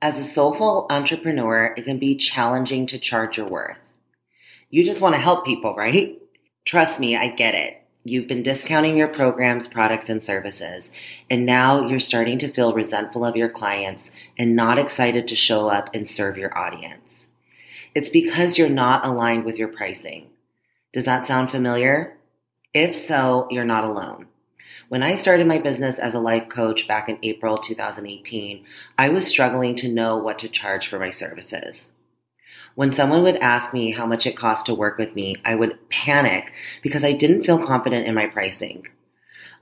As a soulful entrepreneur, it can be challenging to charge your worth. You just want to help people, right? Trust me, I get it. You've been discounting your programs, products, and services, and now you're starting to feel resentful of your clients and not excited to show up and serve your audience. It's because you're not aligned with your pricing. Does that sound familiar? If so, you're not alone. When I started my business as a life coach back in April 2018, I was struggling to know what to charge for my services. When someone would ask me how much it cost to work with me, I would panic because I didn't feel confident in my pricing.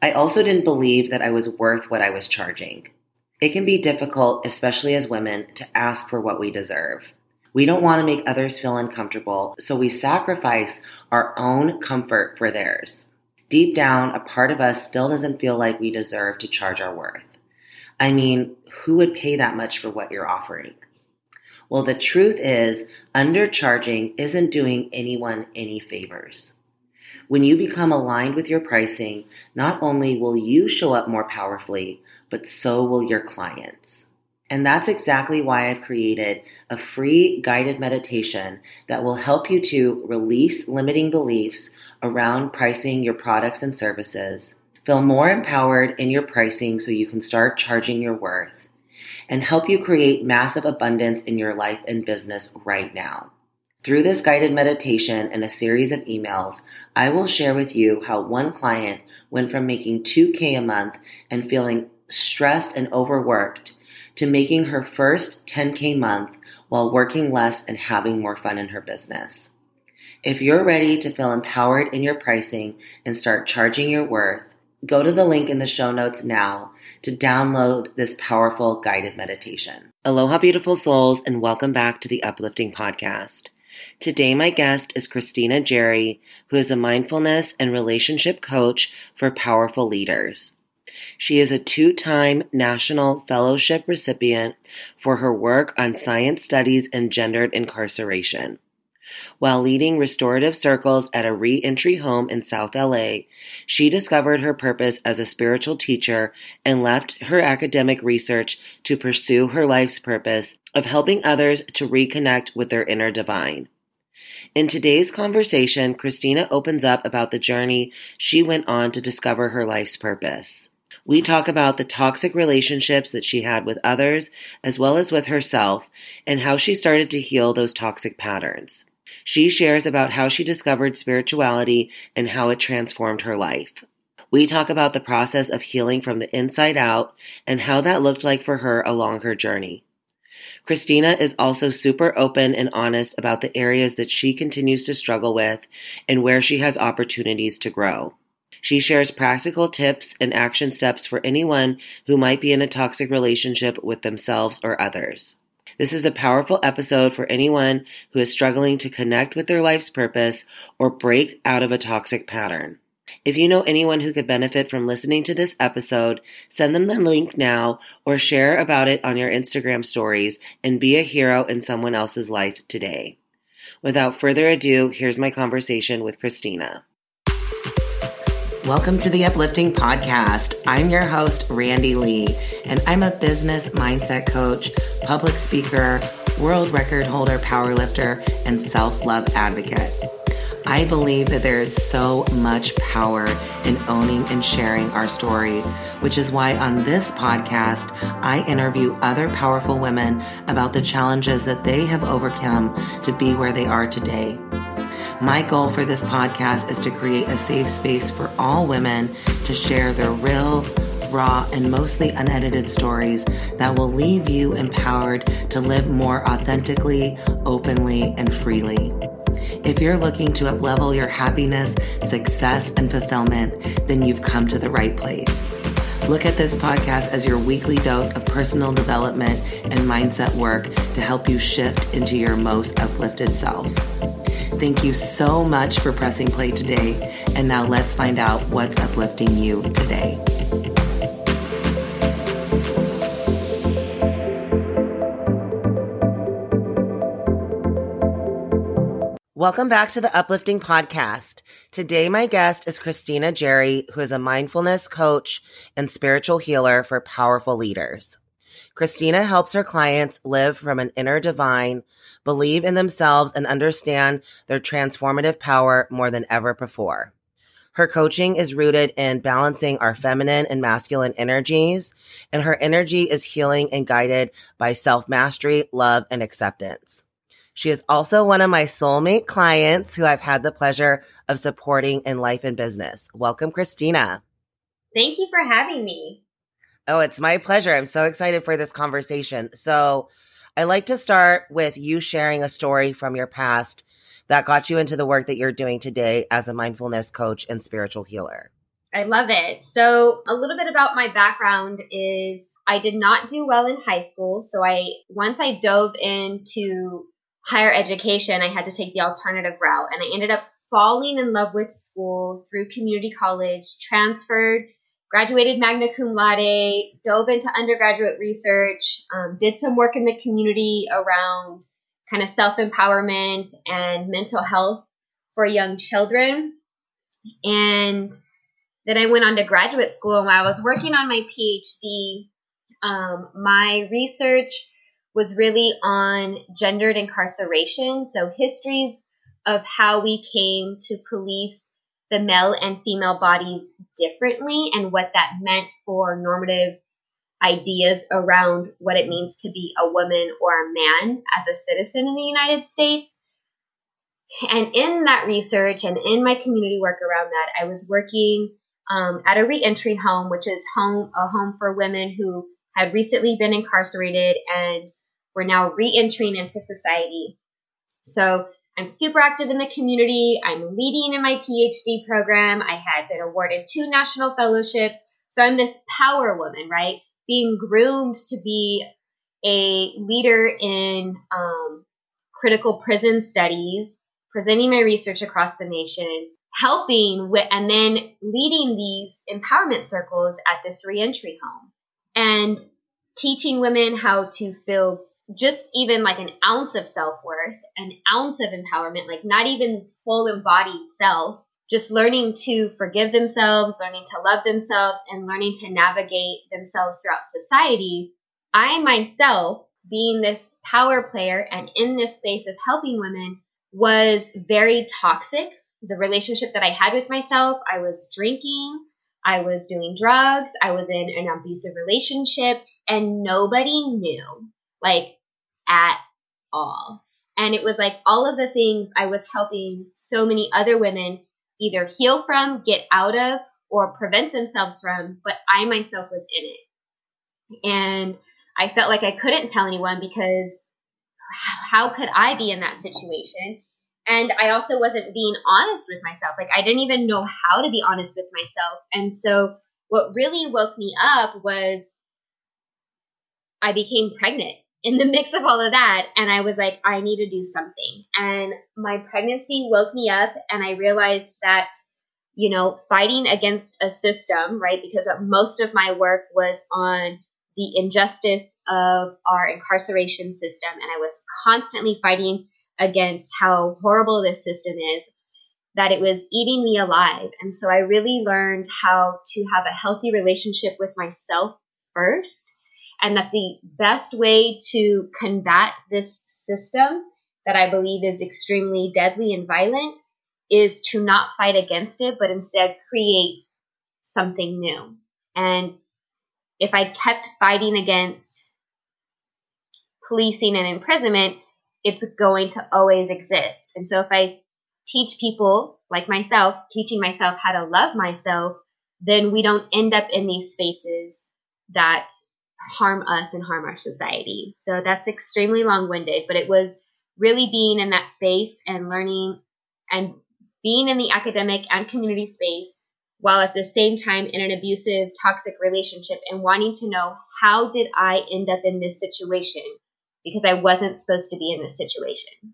I also didn't believe that I was worth what I was charging. It can be difficult, especially as women, to ask for what we deserve. We don't want to make others feel uncomfortable, so we sacrifice our own comfort for theirs. Deep down, a part of us still doesn't feel like we deserve to charge our worth. I mean, who would pay that much for what you're offering? Well, the truth is, undercharging isn't doing anyone any favors. When you become aligned with your pricing, not only will you show up more powerfully, but so will your clients. And that's exactly why I've created a free guided meditation that will help you to release limiting beliefs around pricing your products and services, feel more empowered in your pricing so you can start charging your worth, and help you create massive abundance in your life and business right now. Through this guided meditation and a series of emails, I will share with you how one client went from making 2K a month and feeling stressed and overworked to making her first 10K month while working less and having more fun in her business. If you're ready to feel empowered in your pricing and start charging your worth, go to the link in the show notes now to download this powerful guided meditation. Aloha, beautiful souls, and welcome back to the Uplifting Podcast. Today, my guest is Christina Geri, who is a mindfulness and relationship coach for powerful leaders. She is a two time National Fellowship recipient for her work on science studies and gendered incarceration. While leading restorative circles at a reentry home in South LA, she discovered her purpose as a spiritual teacher and left her academic research to pursue her life's purpose of helping others to reconnect with their inner divine. In today's conversation, Christina opens up about the journey she went on to discover her life's purpose. We talk about the toxic relationships that she had with others as well as with herself and how she started to heal those toxic patterns. She shares about how she discovered spirituality and how it transformed her life. We talk about the process of healing from the inside out and how that looked like for her along her journey. Christina is also super open and honest about the areas that she continues to struggle with and where she has opportunities to grow. She shares practical tips and action steps for anyone who might be in a toxic relationship with themselves or others. This is a powerful episode for anyone who is struggling to connect with their life's purpose or break out of a toxic pattern. If you know anyone who could benefit from listening to this episode, send them the link now or share about it on your Instagram stories and be a hero in someone else's life today. Without further ado, here's my conversation with Christina. Welcome to the Uplifting Podcast. I'm your host, Randy Lee, and I'm a business mindset coach, public speaker, world record holder, powerlifter, and self love advocate. I believe that there is so much power in owning and sharing our story, which is why on this podcast, I interview other powerful women about the challenges that they have overcome to be where they are today. My goal for this podcast is to create a safe space for all women to share their real, raw, and mostly unedited stories that will leave you empowered to live more authentically, openly, and freely. If you're looking to uplevel your happiness, success, and fulfillment, then you've come to the right place. Look at this podcast as your weekly dose of personal development and mindset work to help you shift into your most uplifted self. Thank you so much for pressing play today. And now let's find out what's uplifting you today. Welcome back to the Uplifting Podcast. Today, my guest is Christina Geri, who is a mindfulness coach and spiritual healer for powerful leaders. Christina helps her clients live from an inner divine, believe in themselves, and understand their transformative power more than ever before. Her coaching is rooted in balancing our feminine and masculine energies, and her energy is healing and guided by self mastery, love, and acceptance. She is also one of my soulmate clients who I've had the pleasure of supporting in life and business. Welcome, Christina. Thank you for having me. Oh, it's my pleasure. I'm so excited for this conversation. So, I like to start with you sharing a story from your past that got you into the work that you're doing today as a mindfulness coach and spiritual healer. I love it. So, a little bit about my background is I did not do well in high school. So, I once I dove into higher education, I had to take the alternative route and I ended up falling in love with school through community college, transferred, graduated magna cum laude, dove into undergraduate research, um, did some work in the community around kind of self empowerment and mental health for young children. And then I went on to graduate school. And while I was working on my PhD, um, my research was really on gendered incarceration. So, histories of how we came to police the male and female bodies differently and what that meant for normative ideas around what it means to be a woman or a man as a citizen in the United States. And in that research and in my community work around that, I was working um, at a reentry home, which is home a home for women who had recently been incarcerated and were now reentering into society. So I'm super active in the community. I'm leading in my PhD program. I had been awarded two national fellowships. So I'm this power woman, right? being groomed to be a leader in um, critical prison studies, presenting my research across the nation, helping with, and then leading these empowerment circles at this reentry home and teaching women how to feel just even like an ounce of self worth, an ounce of empowerment, like not even full embodied self, just learning to forgive themselves, learning to love themselves, and learning to navigate themselves throughout society, I myself, being this power player and in this space of helping women, was very toxic. The relationship that I had with myself, I was drinking, I was doing drugs, I was in an abusive relationship, and nobody knew, like, at all. And it was like all of the things I was helping so many other women either heal from, get out of, or prevent themselves from, but I myself was in it. And I felt like I couldn't tell anyone because how could I be in that situation? And I also wasn't being honest with myself. Like I didn't even know how to be honest with myself. And so what really woke me up was I became pregnant in the mix of all of that and i was like i need to do something. And my pregnancy woke me up and i realized that you know fighting against a system right because most of my work was on the injustice of our incarceration system and i was constantly fighting against how horrible this system is that it was eating me alive. And so i really learned how to have a healthy relationship with myself first and that the best way to combat this system that I believe is extremely deadly and violent is to not fight against it, but instead create something new. And if I kept fighting against policing and imprisonment, it's going to always exist. And so if I teach people like myself, teaching myself how to love myself, then we don't end up in these spaces that harm us and harm our society. So that's extremely long winded, but it was really being in that space and learning and being in the academic and community space while at the same time in an abusive, toxic relationship and wanting to know how did I end up in this situation because I wasn't supposed to be in this situation.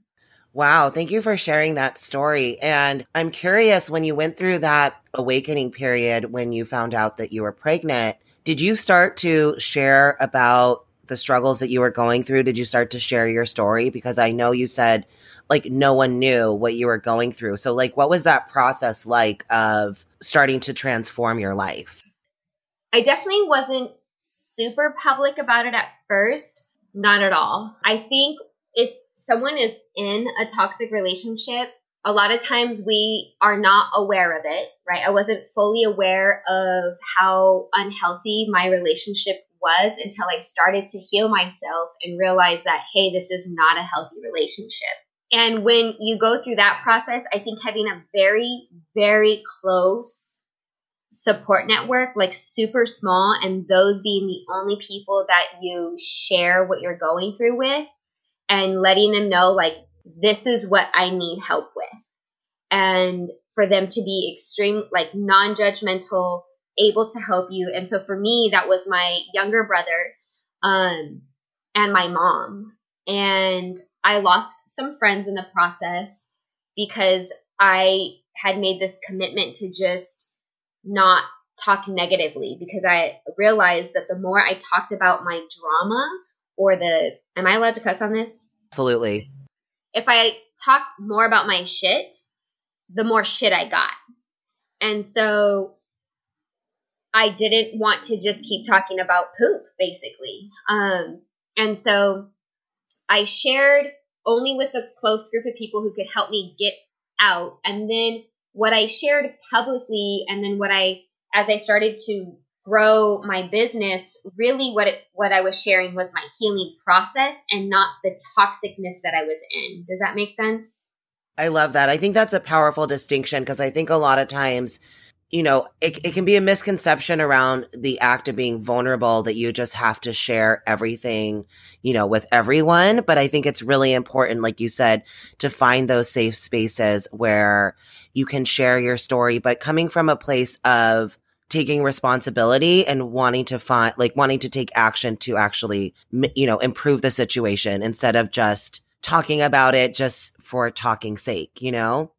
Wow, thank you for sharing that story. And I'm curious when you went through that awakening period when you found out that you were pregnant, did you start to share about the struggles that you were going through? Did you start to share your story? Because I know you said like no one knew what you were going through. So, like, what was that process like of starting to transform your life? I definitely wasn't super public about it at first. Not at all. I think if someone is in a toxic relationship, a lot of times we are not aware of it, right? I wasn't fully aware of how unhealthy my relationship was until I started to heal myself and realize that, hey, this is not a healthy relationship. And when you go through that process, I think having a very, very close support network, like super small, and those being the only people that you share what you're going through with, and letting them know, like, this is what I need help with. And for them to be extreme, like non judgmental, able to help you. And so for me, that was my younger brother um, and my mom. And I lost some friends in the process because I had made this commitment to just not talk negatively because I realized that the more I talked about my drama or the, am I allowed to cuss on this? Absolutely. If I talked more about my shit, the more shit I got. And so I didn't want to just keep talking about poop, basically. Um, and so I shared only with a close group of people who could help me get out. And then what I shared publicly, and then what I, as I started to grow my business, really what it, what I was sharing was my healing process and not the toxicness that I was in. Does that make sense? I love that. I think that's a powerful distinction because I think a lot of times you know, it, it can be a misconception around the act of being vulnerable that you just have to share everything, you know, with everyone. But I think it's really important, like you said, to find those safe spaces where you can share your story, but coming from a place of taking responsibility and wanting to find, like, wanting to take action to actually, you know, improve the situation instead of just talking about it just for talking sake, you know?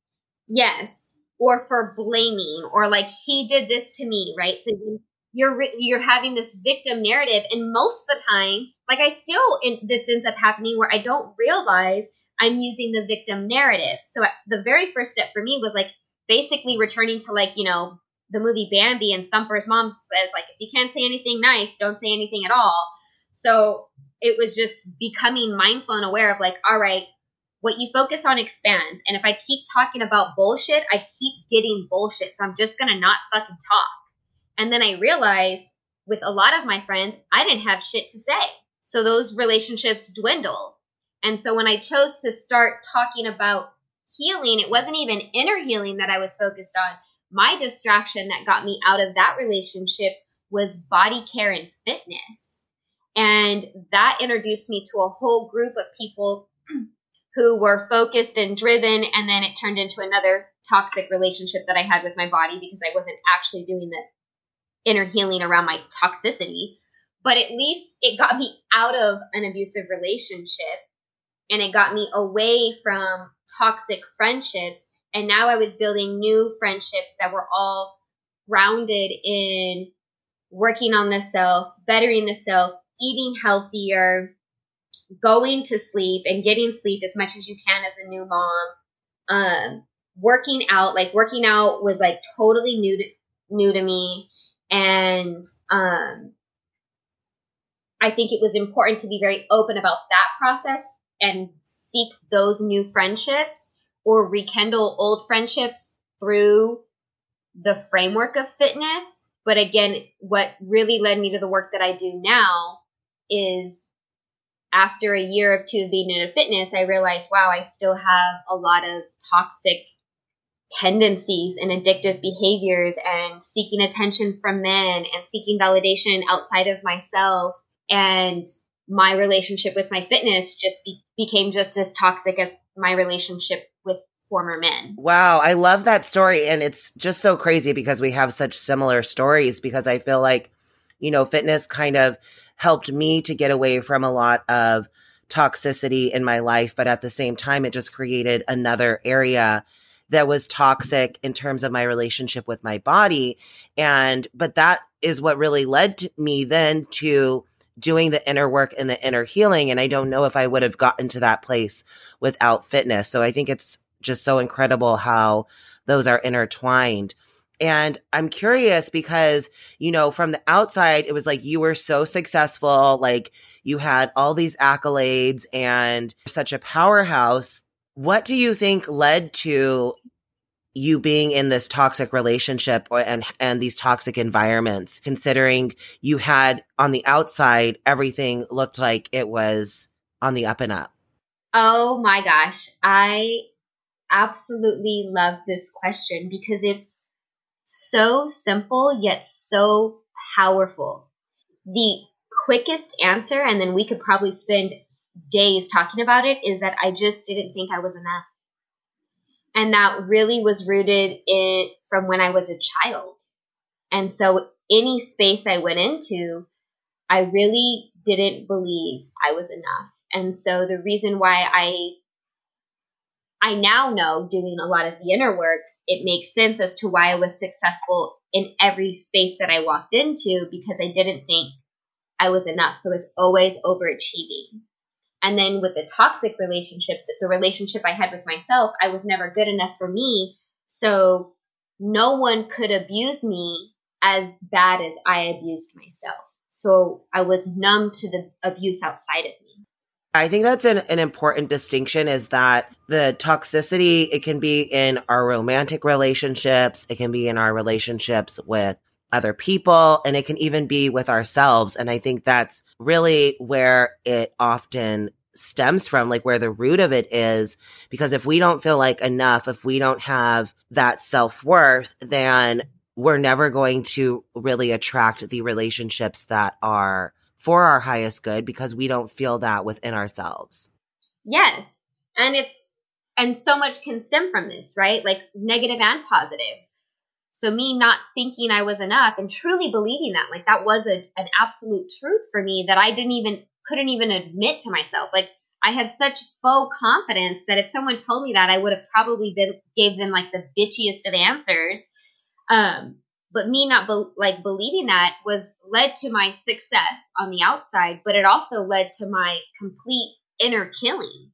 Yes or for blaming or like he did this to me, right? So you're you're having this victim narrative and most of the time, like I still in, this ends up happening where I don't realize I'm using the victim narrative. So the very first step for me was like basically returning to like, you know, the movie Bambi and Thumper's mom says like if you can't say anything nice, don't say anything at all. So it was just becoming mindful and aware of like, all right, what you focus on expands. And if I keep talking about bullshit, I keep getting bullshit. So I'm just to not fucking talk. And then I realized with a lot of my friends, I didn't have shit to say. So those relationships dwindle. And so when I chose to start talking about healing, it wasn't even inner healing that I was focused on. My distraction that got me out of that relationship was body care and fitness. And that introduced me to a whole group of people who were focused and driven and then it turned into another toxic relationship that I had with my body because I wasn't actually doing the inner healing around my toxicity but at least it got me out of an abusive relationship and it got me away from toxic friendships and now I was building new friendships that were all grounded in working on the self, bettering the self, eating healthier, going to sleep and getting sleep as much as you can as a new mom. Um, working out, like working out was like totally new to, new to me. And, um, I think it was important to be very open about that process and seek those new friendships or rekindle old friendships through the framework of fitness. But again, what really led me to the work that I do now is after a year of two of being in a fitness, I realized, wow, I still have a lot of toxic tendencies and addictive behaviors and seeking attention from men and seeking validation outside of myself. And my relationship with my fitness just be- became just as toxic as my relationship former men. Wow, I love that story. And it's just so crazy because we have such similar stories because I feel like, you know, fitness kind of helped me to get away from a lot of toxicity in my life. But at the same time, it just created another area that was toxic in terms of my relationship with my body. And, but that is what really led me then to doing the inner work and the inner healing. And I don't know if I would have gotten to that place without fitness. So I think it's just so incredible how those are intertwined. And I'm curious because, you know, from the outside, it was like you were so successful, like you had all these accolades and such a powerhouse. What do you think led to you being in this toxic relationship or, and and these toxic environments considering you had on the outside everything looked like it was on the up and up oh my gosh i absolutely love this question because it's so simple yet so powerful the quickest answer and then we could probably spend days talking about it is that i just didn't think i was enough and that really was rooted in from when I was a child. And so any space I went into, I really didn't believe I was enough. And so the reason why I I now know doing a lot of the inner work, it makes sense as to why I was successful in every space that I walked into because I didn't think I was enough. So I was always overachieving. And then with the toxic relationships, the relationship I had with myself, I was never good enough for me. So no one could abuse me as bad as I abused myself. So I was numb to the abuse outside of me. I think that's an, an important distinction is that the toxicity, it can be in our romantic relationships, it can be in our relationships with other people, and it can even be with ourselves. And I think that's really where it often stems from, like where the root of it is. Because if we don't feel like enough, if we don't have that self worth, then we're never going to really attract the relationships that are for our highest good because we don't feel that within ourselves. Yes. And it's, and so much can stem from this, right? Like negative and positive. So me not thinking I was enough and truly believing that, like that was a, an absolute truth for me that I didn't even couldn't even admit to myself. Like I had such faux confidence that if someone told me that, I would have probably been gave them like the bitchiest of answers. Um, but me not be- like believing that was led to my success on the outside, but it also led to my complete inner killing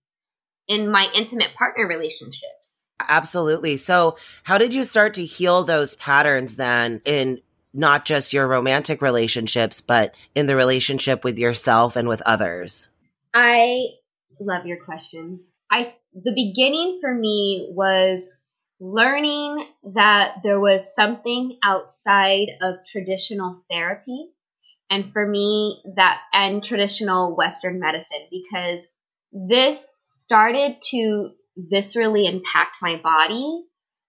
in my intimate partner relationships. Absolutely. So, how did you start to heal those patterns then in not just your romantic relationships, but in the relationship with yourself and with others? I love your questions. I the beginning for me was learning that there was something outside of traditional therapy and for me that and traditional western medicine because this started to viscerally impact my body.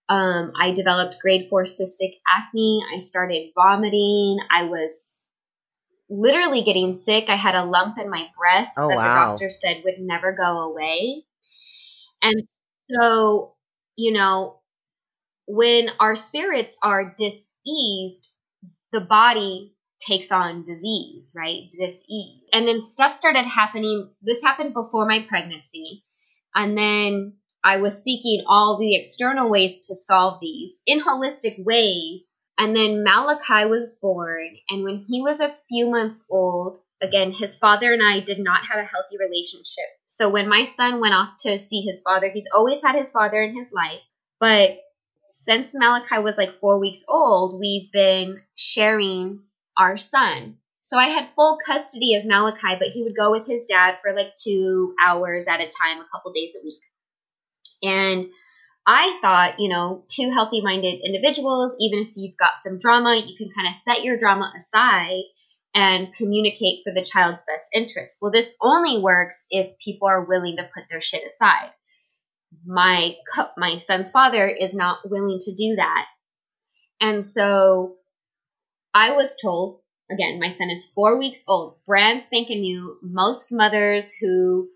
Um, I developed grade four cystic acne. I started vomiting. I was literally getting sick. I had a lump in my breast oh, that wow. the doctor said would never go away. And so, you know, when our spirits are diseased, the body takes on disease, right? Disease. And then stuff started happening. This happened before my pregnancy. And then I was seeking all the external ways to solve these in holistic ways. And then Malachi was born. And when he was a few months old, again, his father and I did not have a healthy relationship. So when my son went off to see his father, he's always had his father in his life. But since Malachi was like four weeks old, we've been sharing our son. So I had full custody of Malachi, but he would go with his dad for like two hours at a time, a couple days a week. And I thought, you know, two healthy minded individuals, even if you've got some drama, you can kind of set your drama aside and communicate for the child's best interest. Well, this only works if people are willing to put their shit aside. My my son's father is not willing to do that. And so I was told, again, my son is 4 weeks old, brand spanking new. Most mothers who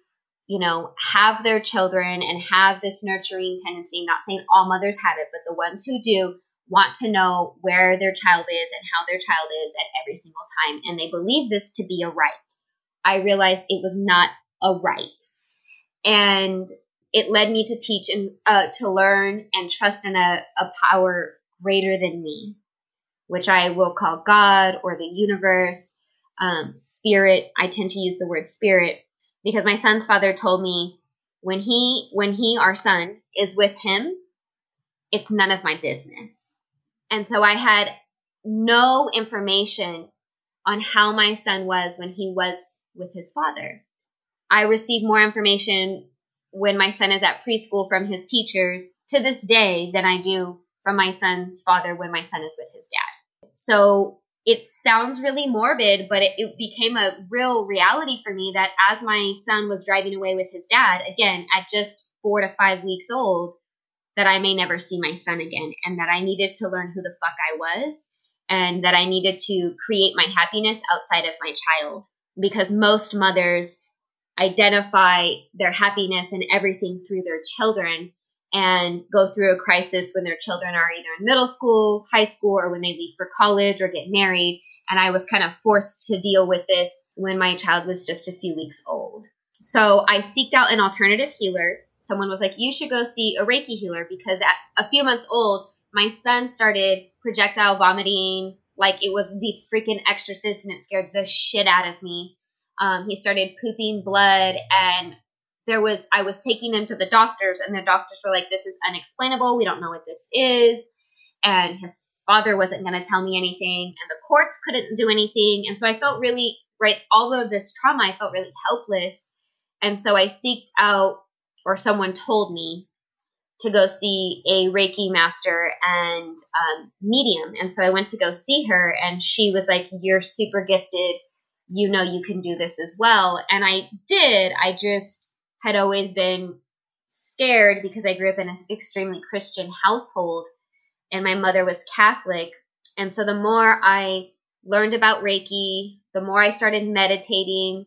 you know, have their children and have this nurturing tendency. Not saying all mothers have it, but the ones who do want to know where their child is and how their child is at every single time. And they believe this to be a right. I realized it was not a right. And it led me to teach and uh, to learn and trust in a, a power greater than me, which I will call God or the universe, um, spirit. I tend to use the word spirit because my son's father told me when he when he our son is with him it's none of my business And so I had no information on how my son was when he was with his father. I received more information when my son is at preschool from his teachers to this day than I do from my son's father when my son is with his dad. So it sounds really morbid, but it, it, became a real reality for me that as my son was driving away with his dad, again, at just four to five weeks old, that I may never see my son again and that I needed to learn who the fuck I was and that I needed to create my happiness outside of my child. Because most mothers identify their happiness and everything through their children and go through a crisis when their children are either in middle school, high school, or when they leave for college or get married. And I was kind of forced to deal with this when my child was just a few weeks old. So I seeked out an alternative healer. Someone was like, You should go see a Reiki healer because at a few months old, my son started projectile vomiting like it was the freaking exorcist and it scared the shit out of me. Um, he started pooping blood and there was I was taking him to the doctors and the doctors were like this is unexplainable. We don't know what this is. And his father wasn't going to tell me anything and the courts couldn't do anything. And so I felt really right all of this trauma I felt really helpless. And so I seeked out or someone told me to go see a Reiki master and um, medium. And so I went to go see her and she was like you're super gifted you know you can do this as well and I did I just had always been scared because I grew up in an extremely Christian household and my mother was Catholic. And so the more I learned about Reiki, the more I started meditating,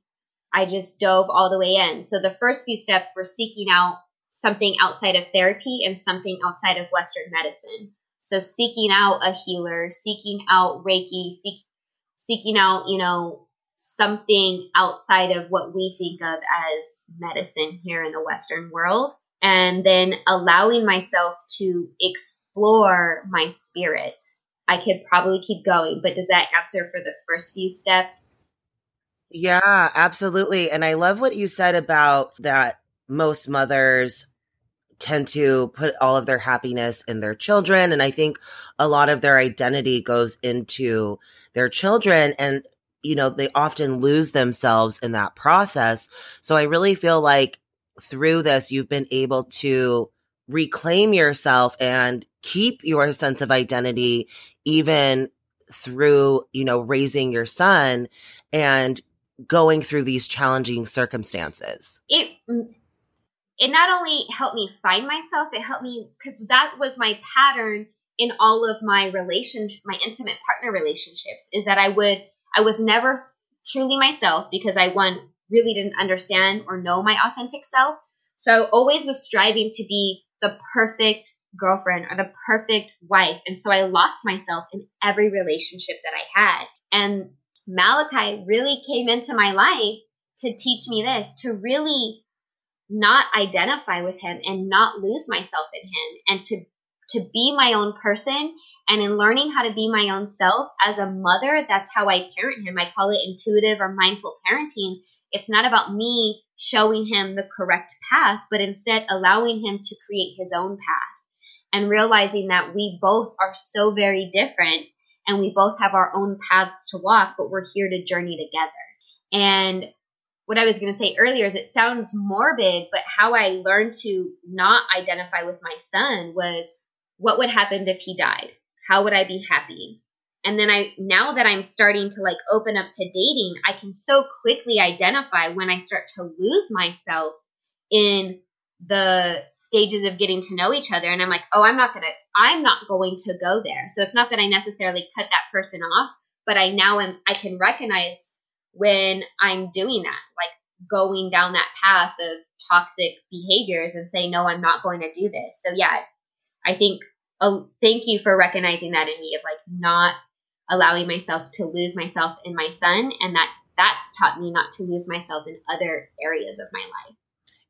I just dove all the way in. So the first few steps were seeking out something outside of therapy and something outside of Western medicine. So seeking out a healer, seeking out Reiki, seek, seeking out, you know, something outside of what we think of as medicine here in the Western world. And then allowing myself to explore my spirit. I could probably keep going, but does that answer for the first few steps? Yeah, absolutely. And I love what you said about that most mothers tend to put all of their happiness in their children. And I think a lot of their identity goes into their children. And you know, they often lose themselves in that process. So I really feel like through this, you've been able to reclaim yourself and keep your sense of identity, even through, you know, raising your son and going through these challenging circumstances. It, mm, it not only helped me find myself, it helped me because that was my pattern in all of my relationship, my intimate partner relationships, is that I would I was never truly myself because I, one, really didn't understand or know my authentic self. So I always was striving to be the perfect girlfriend or the perfect wife. And so I lost myself in every relationship that I had. And Malachi really came into my life to teach me this, to really not identify with him and not lose myself in him and to to be my own person and in learning how to be my own self as a mother, that's how I parent him. I call it intuitive or mindful parenting. It's not about me showing him the correct path, but instead allowing him to create his own path and realizing that we both are so very different and we both have our own paths to walk, but we're here to journey together. And what I was going to say earlier is it sounds morbid, but how I learned to not identify with my son was what would happen if he died? How would I be happy? And then I, now that I'm starting to like open up to dating, I can so quickly identify when I start to lose myself in the stages of getting to know each other. And I'm like, oh, I'm not going to, I'm not going to go there. So it's not that I necessarily cut that person off, but I now am, I can recognize when I'm doing that, like going down that path of toxic behaviors and say, no, I'm not going to do this. So yeah, I think oh, thank you for recognizing that in me of like not allowing myself to lose myself in my son and that that's taught me not to lose myself in other areas of my life.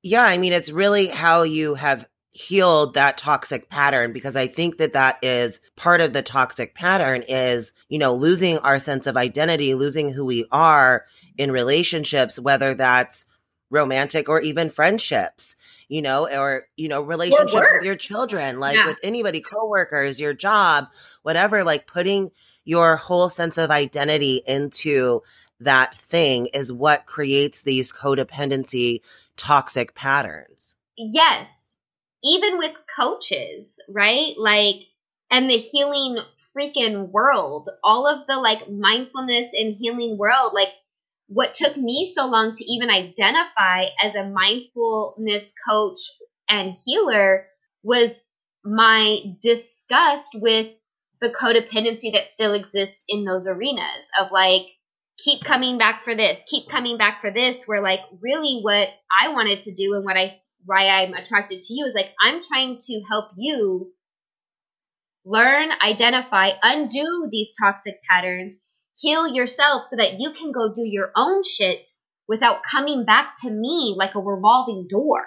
Yeah, I mean it's really how you have healed that toxic pattern because I think that that is part of the toxic pattern is, you know, losing our sense of identity, losing who we are in relationships whether that's romantic or even friendships, you know, or, you know, relationships with your children, like yeah. with anybody, coworkers, your job, whatever, like putting your whole sense of identity into that thing is what creates these codependency toxic patterns. Yes. Even with coaches, right? Like, and the healing freaking world, all of the like mindfulness and healing world, like what took me so long to even identify as a mindfulness coach and healer was my disgust with the codependency that still exists in those arenas of like keep coming back for this keep coming back for this where like really what i wanted to do and what i why i'm attracted to you is like i'm trying to help you learn identify undo these toxic patterns heal yourself so that you can go do your own shit without coming back to me like a revolving door.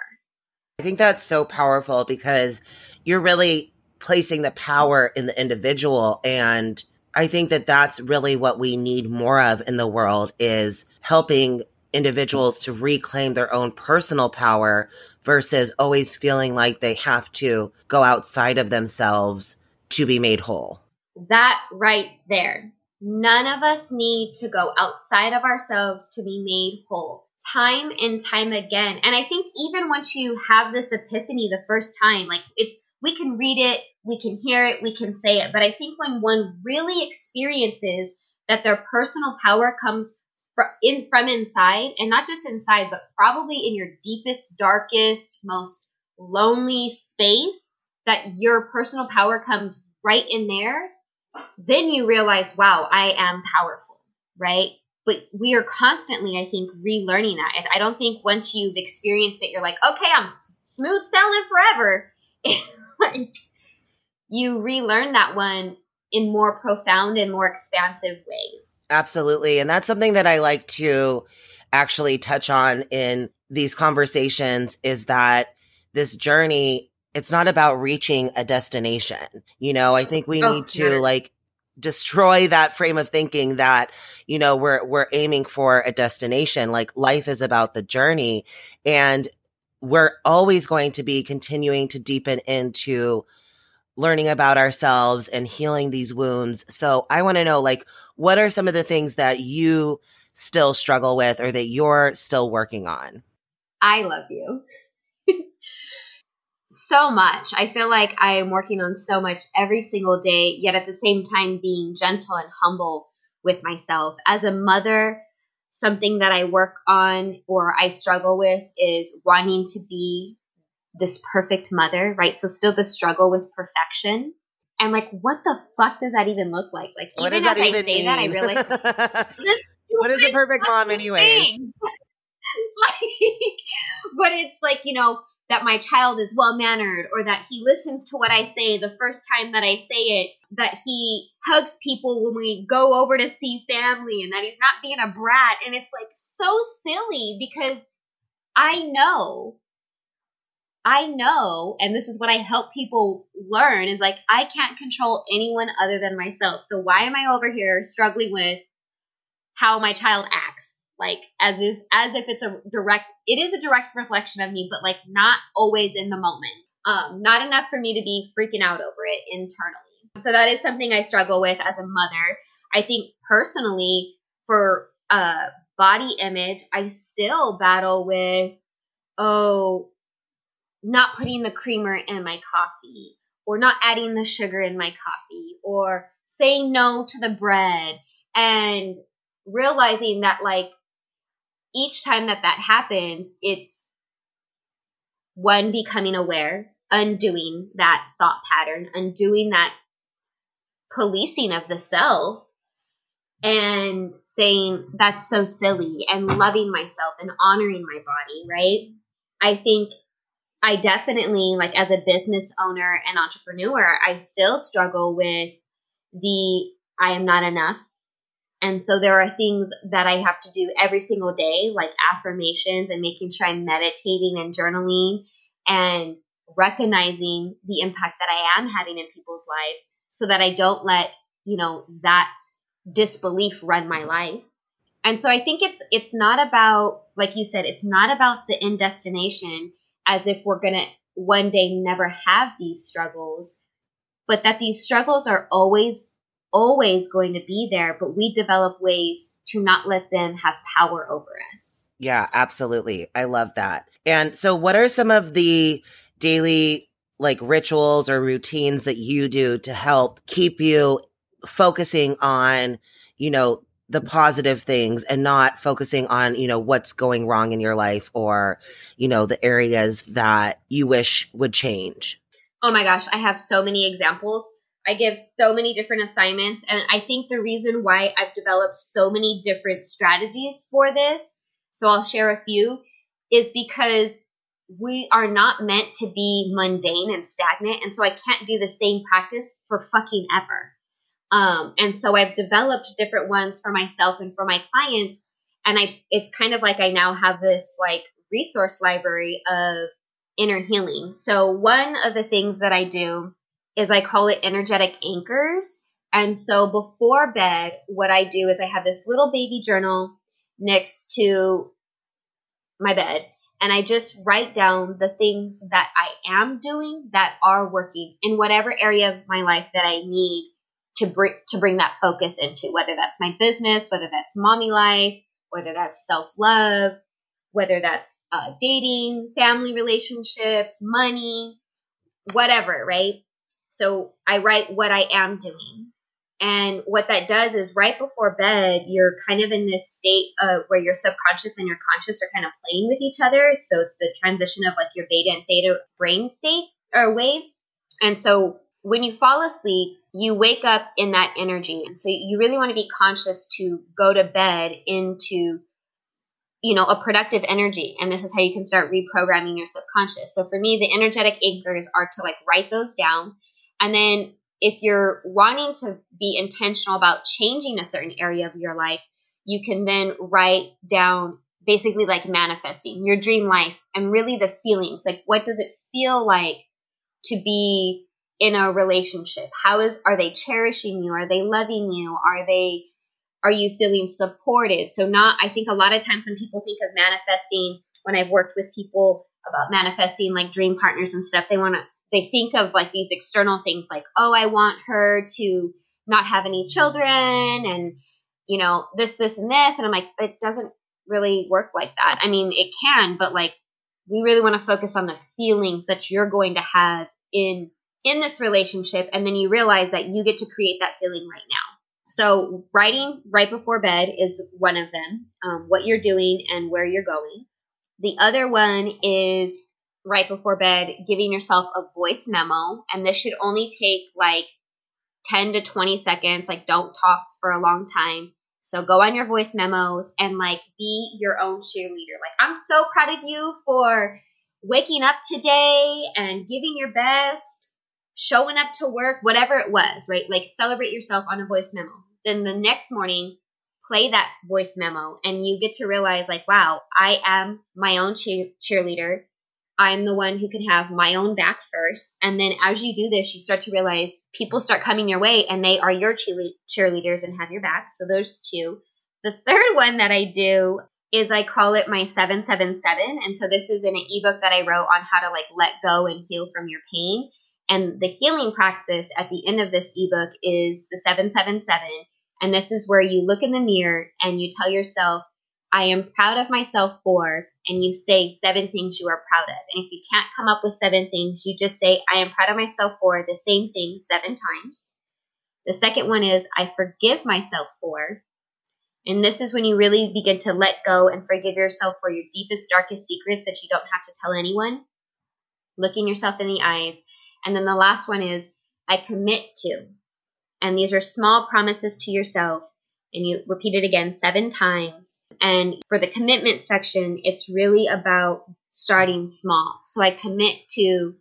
I think that's so powerful because you're really placing the power in the individual and I think that that's really what we need more of in the world is helping individuals to reclaim their own personal power versus always feeling like they have to go outside of themselves to be made whole. That right there. None of us need to go outside of ourselves to be made whole. Time and time again. And I think even once you have this epiphany the first time, like it's, we can read it, we can hear it, we can say it. But I think when one really experiences that their personal power comes in from inside and not just inside but probably in your deepest darkest most lonely space that your personal power comes right in there then you realize, wow, I am powerful, right? But we are constantly, I think, relearning that. I don't think once you've experienced it, you're like, okay, I'm smooth sailing forever. like you relearn that one in more profound and more expansive ways. Absolutely. And that's something that I like to actually touch on in these conversations is that this journey it's not about reaching a destination. You know, I think we oh, need to like destroy that frame of thinking that, you know, we're we're aiming for a destination. Like life is about the journey and we're always going to be continuing to deepen into learning about ourselves and healing these wounds. So I want to know like what are some of the things that you still struggle with or that you're still working on? I love you so much. I feel like I am working on so much every single day, yet at the same time being gentle and humble with myself. As a mother, something that I work on or I struggle with is wanting to be this perfect mother, right? So still the struggle with perfection. And like, what the fuck does that even look like? Like, what even as I say mean? that, I realize this. what is a perfect mom, anyways? like, but it's like you know, that my child is well mannered or that he listens to what I say the first time that I say it, that he hugs people when we go over to see family and that he's not being a brat. And it's like so silly because I know, I know, and this is what I help people learn is like, I can't control anyone other than myself. So why am I over here struggling with how my child acts? Like as is as if it's a direct it is a direct reflection of me but like not always in the moment. Um not enough for me to be freaking out over it internally. So that is something i struggle with as a mother. I think personally for uh body image i still battle with oh not putting the creamer in my coffee or not adding the sugar in my coffee or saying no to the bread and realizing that like each time that that happens, it's one becoming aware, undoing that thought pattern, undoing that policing of the self, and saying that's so silly and loving myself and honoring my body, right? I think I definitely, like, as a business owner and entrepreneur, I still struggle with the I am not enough and so there are things that I have to do every single day, like affirmations and making sure I'm meditating and journaling and recognizing the impact that I am having in people's lives so that I don't let, you know, that disbelief run my life. And so I think it's it's not about like you said, it's not about the end destination as if we're going to one day never have these struggles, but that these struggles are always always going to be there, but we develop ways to not let them have power over us. Yeah, absolutely. I love that. And so what are some of the daily like rituals or routines that you do to help keep you focusing on, you know, the positive things and not focusing on, you know, what's going wrong in your life or, you know, the areas that you wish would change? Oh my gosh, I have so many examples. I give so many different assignments. And I think the reason why I've developed so many different strategies for this, so I'll share a few, is because we are not meant to be mundane and stagnant. And so I can't do the same practice for fucking ever. Um, and so I've developed different ones for myself and for my clients. And I, it's kind of like I now have this like resource library of inner healing. So one of the things that I do is I call it energetic anchors. And so before bed, what I do is I have this little baby journal next to my bed and I just write down the things that I am doing that are working in whatever area of my life that I need to bring to bring that focus into whether that's my business, whether that's mommy life, whether that's self-love, whether that's uh, dating, family relationships, money, whatever, right? So I write what I am doing. And what that does is right before bed, you're kind of in this state where your subconscious and your conscious are kind of playing with each other. So it's the transition of like your beta and theta brain state or waves. And so when you fall asleep, you wake up in that energy. And so you really want to be conscious to go to bed into, you know, a productive energy. And this is how you can start reprogramming your subconscious. So for me, the energetic anchors are to like write those down. And then if you're wanting to be intentional about changing a certain area of your life, you can then write down basically like manifesting your dream life and really the feelings. Like, what does it feel like to be in a relationship? How is, are they cherishing you? Are they loving you? Are they, are you feeling supported? So, not, I think a lot of times when people think of manifesting, when I've worked with people about manifesting like dream partners and stuff, they want to they think of like these external things like, oh, I want her to not have any children and, you know, this, this, and this. And I'm like, it doesn't really work like that. I mean, it can, but like, we really want to focus on the feelings that you're going to have in in this relationship and then you realize that you get to create that feeling right now so writing right before bed is one of them um, what you're doing and where you're going the other one is right before bed giving yourself a voice memo. And this should only take like 10 to 20 seconds. Like don't talk for a long time. So go on your voice memos and like be your own cheerleader. Like i'm so proud of you for waking up today and giving your best showing up to work whatever it was right? Like celebrate yourself on a voice memo. Then the next morning play that voice memo and you get to realize like wow i am my own cheerleader I'm the one who can have my own back first. And then as you do this, you start to realize people start coming your way and they are your cheerleaders and have your back. So those two. The third one that I do is I call it my 777. And so this is in an ebook that I wrote on how to like let go and heal from your pain. And the healing practice at the end of this ebook is the 777. And this is where you look in the mirror and you tell yourself, I am proud of myself for, and you say seven things you are proud of. And if you can't come up with seven things, you just say, I am proud of myself for the same thing seven times. The second one is, I forgive myself for. And this is when you really begin to let go and forgive yourself for your deepest, darkest secrets that you don't have to tell anyone. Looking yourself in the eyes. And then the last one is, I commit to. And these are small promises to yourself and you repeat it again seven times. And for the commitment section, it's really about starting small. So I commit to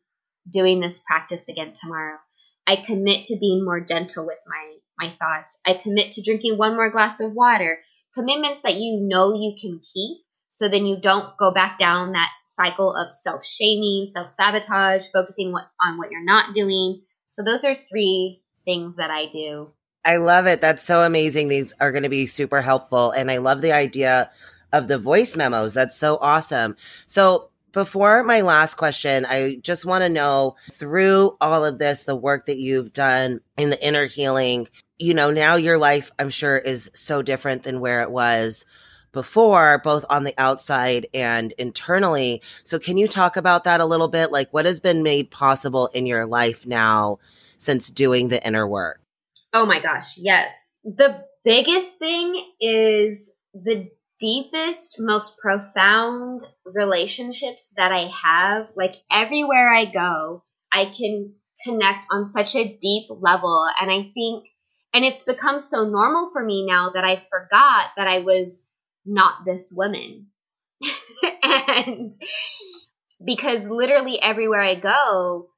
doing this practice again tomorrow. I commit to being more gentle with my my thoughts. I commit to drinking one more glass of water. Commitments that you know you can keep so then you don't go back down that cycle of self-shaming, self-sabotage, focusing on what you're not doing. So those are three things that I do I love it. That's so amazing. These are going to be super helpful. And I love the idea of the voice memos. That's so awesome. So, before my last question, I just want to know through all of this, the work that you've done in the inner healing, you know, now your life, I'm sure, is so different than where it was before, both on the outside and internally. So, can you talk about that a little bit? Like, what has been made possible in your life now since doing the inner work? Oh my gosh, yes. The biggest thing is the deepest, most profound relationships that I have. Like, everywhere I go, I can connect on such a deep level. And I think, and it's become so normal for me now that I forgot that I was not this woman. and because literally everywhere I go,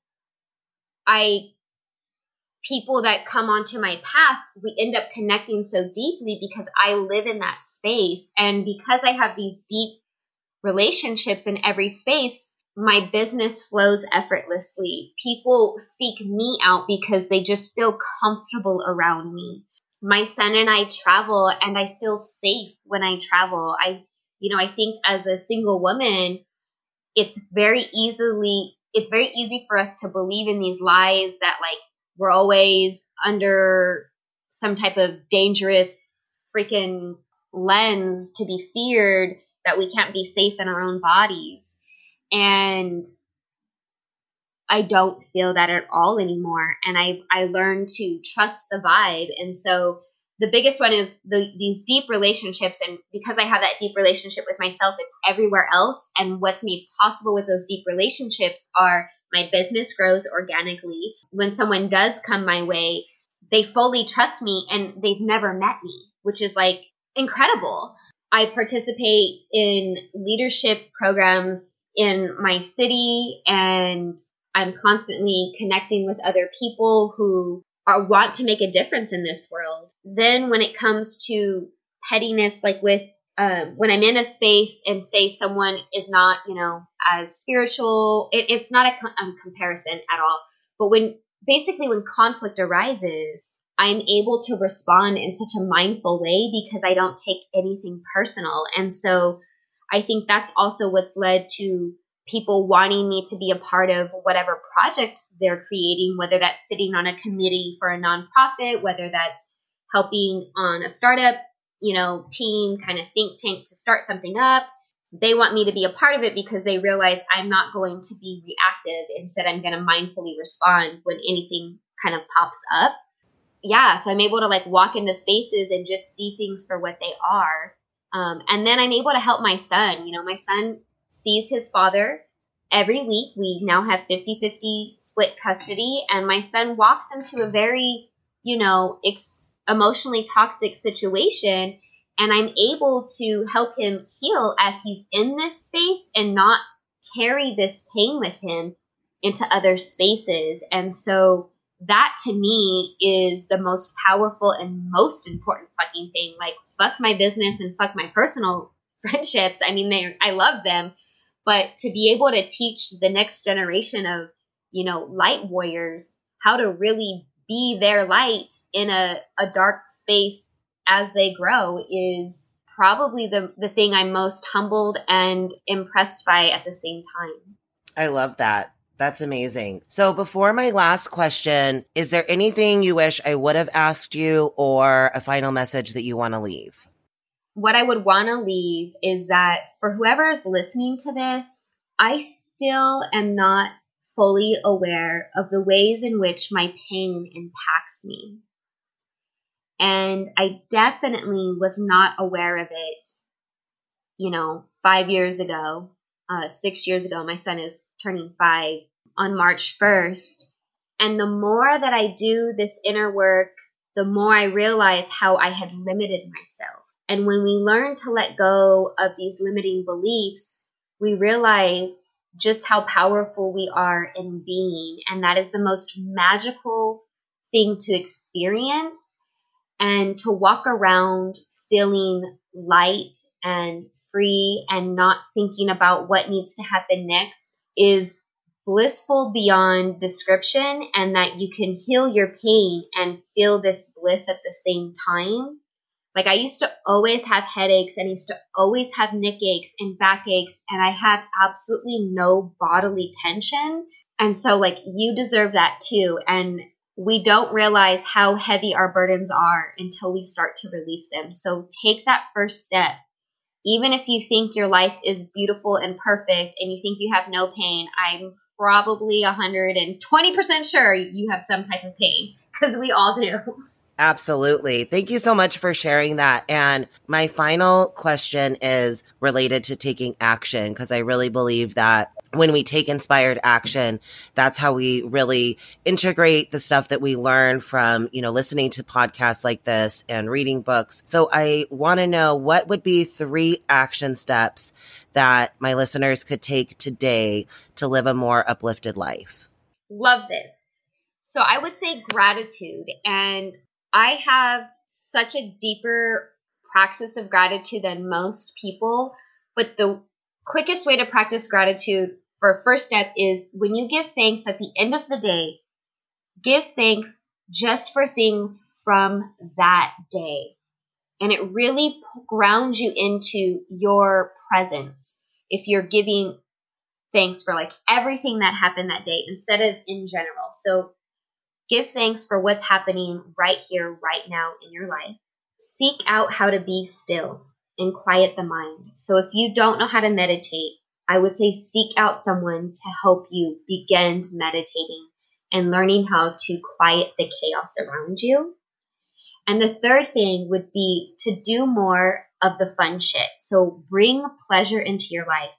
I people that come onto my path, we end up connecting so deeply because I live in that space. And because I have these deep relationships in every space, my business flows effortlessly. People seek me out because they just feel comfortable around me my son and I travel and I feel safe when I travel. I, you know, I think as a single woman, it's very easily, it's very easy for us to believe in these lies that like we're always under some type of dangerous freaking lens to be feared that we can't be safe in our own bodies. And I don't feel that at all anymore. And I've I learned to trust the vibe. And so the biggest one is the, these deep relationships. And because I have that deep relationship with myself, it's everywhere else. And what's made possible with those deep relationships are my business grows organically. When someone does come my way, they fully trust me and they've never met me, which is like incredible. I participate in leadership programs in my city and I'm constantly connecting with other people who are, want to make a difference in this world. Then when it comes to pettiness, like with um, when I'm in a space and say someone is not, you know, as spiritual, it, it's not a, com- a comparison at all. But when basically when conflict arises, I'm able to respond in such a mindful way because I don't take anything personal. And so I think that's also what's led to people wanting me to be a part of whatever project they're creating, whether that's sitting on a committee for a nonprofit, whether that's helping on a startup, you know, team kind of think tank to start something up. They want me to be a part of it because they realize I'm not going to be reactive. Instead, I'm going to mindfully respond when anything kind of pops up. Yeah, so I'm able to like walk into spaces and just see things for what they are. Um, and then I'm able to help my son. You know, my son sees his father every week. We now have 50 50 split custody, and my son walks into a very, you know, ex- emotionally toxic situation. And I'm able to help him heal as he's in this space and not carry this pain with him into other spaces. And so that to me is the most powerful and most important fucking thing. Like, fuck my business and fuck my personal friendships. I mean, they I love them, but to be able to teach the next generation of, you know, light warriors how to really be their light in a, a dark space as they grow is probably the, the thing I'm most humbled and impressed by at the same time. I love that. That's amazing. So, before my last question, is there anything you wish I would have asked you or a final message that you want to leave? what I would want to leave is that for whoever is listening to this, I still am not fully aware of the ways in which my pain impacts me. And I definitely was not aware of it, you know, five years ago, uh, six years ago. My son is turning five on March 1st. And the more that I do this inner work, the more I realize how I had limited myself and when we learn to let go of these limiting beliefs, we realize just how powerful we are in being. And that is the most magical thing to experience and to walk around feeling light and free and not thinking about what needs to happen next is blissful beyond description and that you can heal your pain and feel this bliss at the same time. Like I used to always have headaches and used to always have neck aches and back aches and I have absolutely no bodily tension. And so like you deserve that too. And we don't realize how heavy our burdens are until we start to release them. So take that first step. Even if you think your life is beautiful and perfect and you think you have no pain, I'm probably 120% sure you have some type of pain because we all do. Absolutely. Thank you so much for sharing that. And my final question is related to taking action because I really believe that when we take inspired action, that's how we really integrate the stuff that we learn from, you know, listening to podcasts like this and reading books. So I want to know what would be three action steps that my listeners could take today to live a more uplifted life? Love this. So I would say gratitude. And I have such a deeper practice of gratitude than most people. But the quickest way to practice gratitude for first step is when you give thanks at the end of the day, give thanks just for things from that day. And it really grounds you into your presence if you're giving thanks for like everything that happened that day instead of in general. So give thanks for what's happening right here, right now in your life. Seek out how to be still and quiet the mind. So if you don't know how to meditate, I would say seek out someone to help you begin meditating and learning how to quiet the chaos around you. And the third thing would be to do more of the fun shit. So bring pleasure into your life.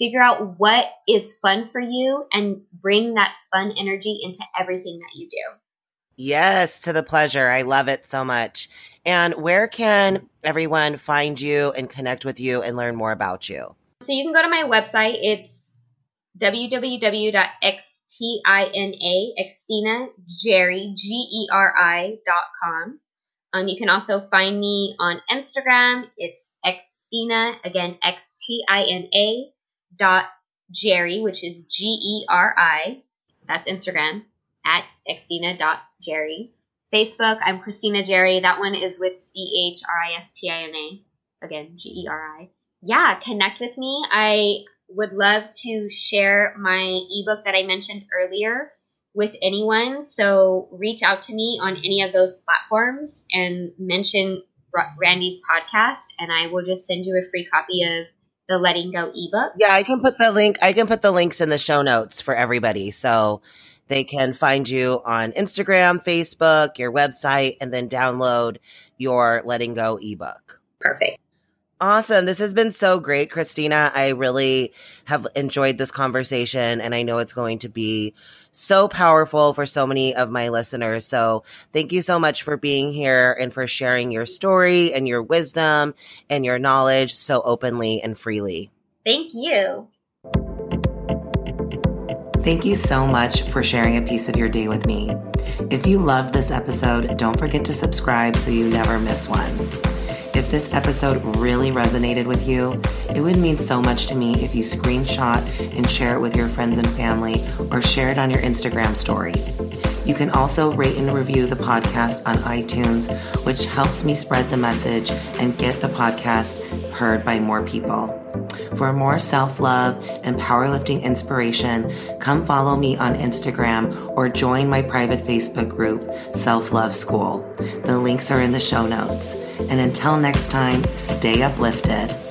Figure out what is fun for you and bring that fun energy into everything that you do. Yes, to the pleasure. I love it so much. And where can everyone find you and connect with you and learn more about you? So you can go to my website. It's www.xtina, dot com. Um, you can also find me on Instagram. It's xtina, again, X-T-I-N-A dot Geri, which is G-E-R-I. That's Instagram, at Geri. Facebook, I'm Christina Geri. That one is with C-H-R-I-S-T-I-N-A. Again, G-E-R-I yeah, connect with me. I would love to share my ebook that I mentioned earlier with anyone. So reach out to me on any of those platforms and mention Randy's podcast, and I will just send you a free copy of the Letting Go ebook. Yeah, I can put the link. I can put the links in the show notes for everybody, so they can find you on Instagram, Facebook, your website, and then download your Letting Go ebook. Perfect. Awesome. This has been so great, Christina. I really have enjoyed this conversation and I know it's going to be so powerful for so many of my listeners. So thank you so much for being here and for sharing your story and your wisdom and your knowledge so openly and freely. Thank you. Thank you so much for sharing a piece of your day with me. If you loved this episode, don't forget to subscribe so you never miss one. If this episode really resonated with you, it would mean so much to me if you screenshot and share it with your friends and family or share it on your Instagram story. You can also rate and review the podcast on iTunes, which helps me spread the message and get the podcast heard by more people. For more self love and powerlifting inspiration, come follow me on Instagram or join my private Facebook group, Self Love School. The links are in the show notes. And until next time, stay uplifted.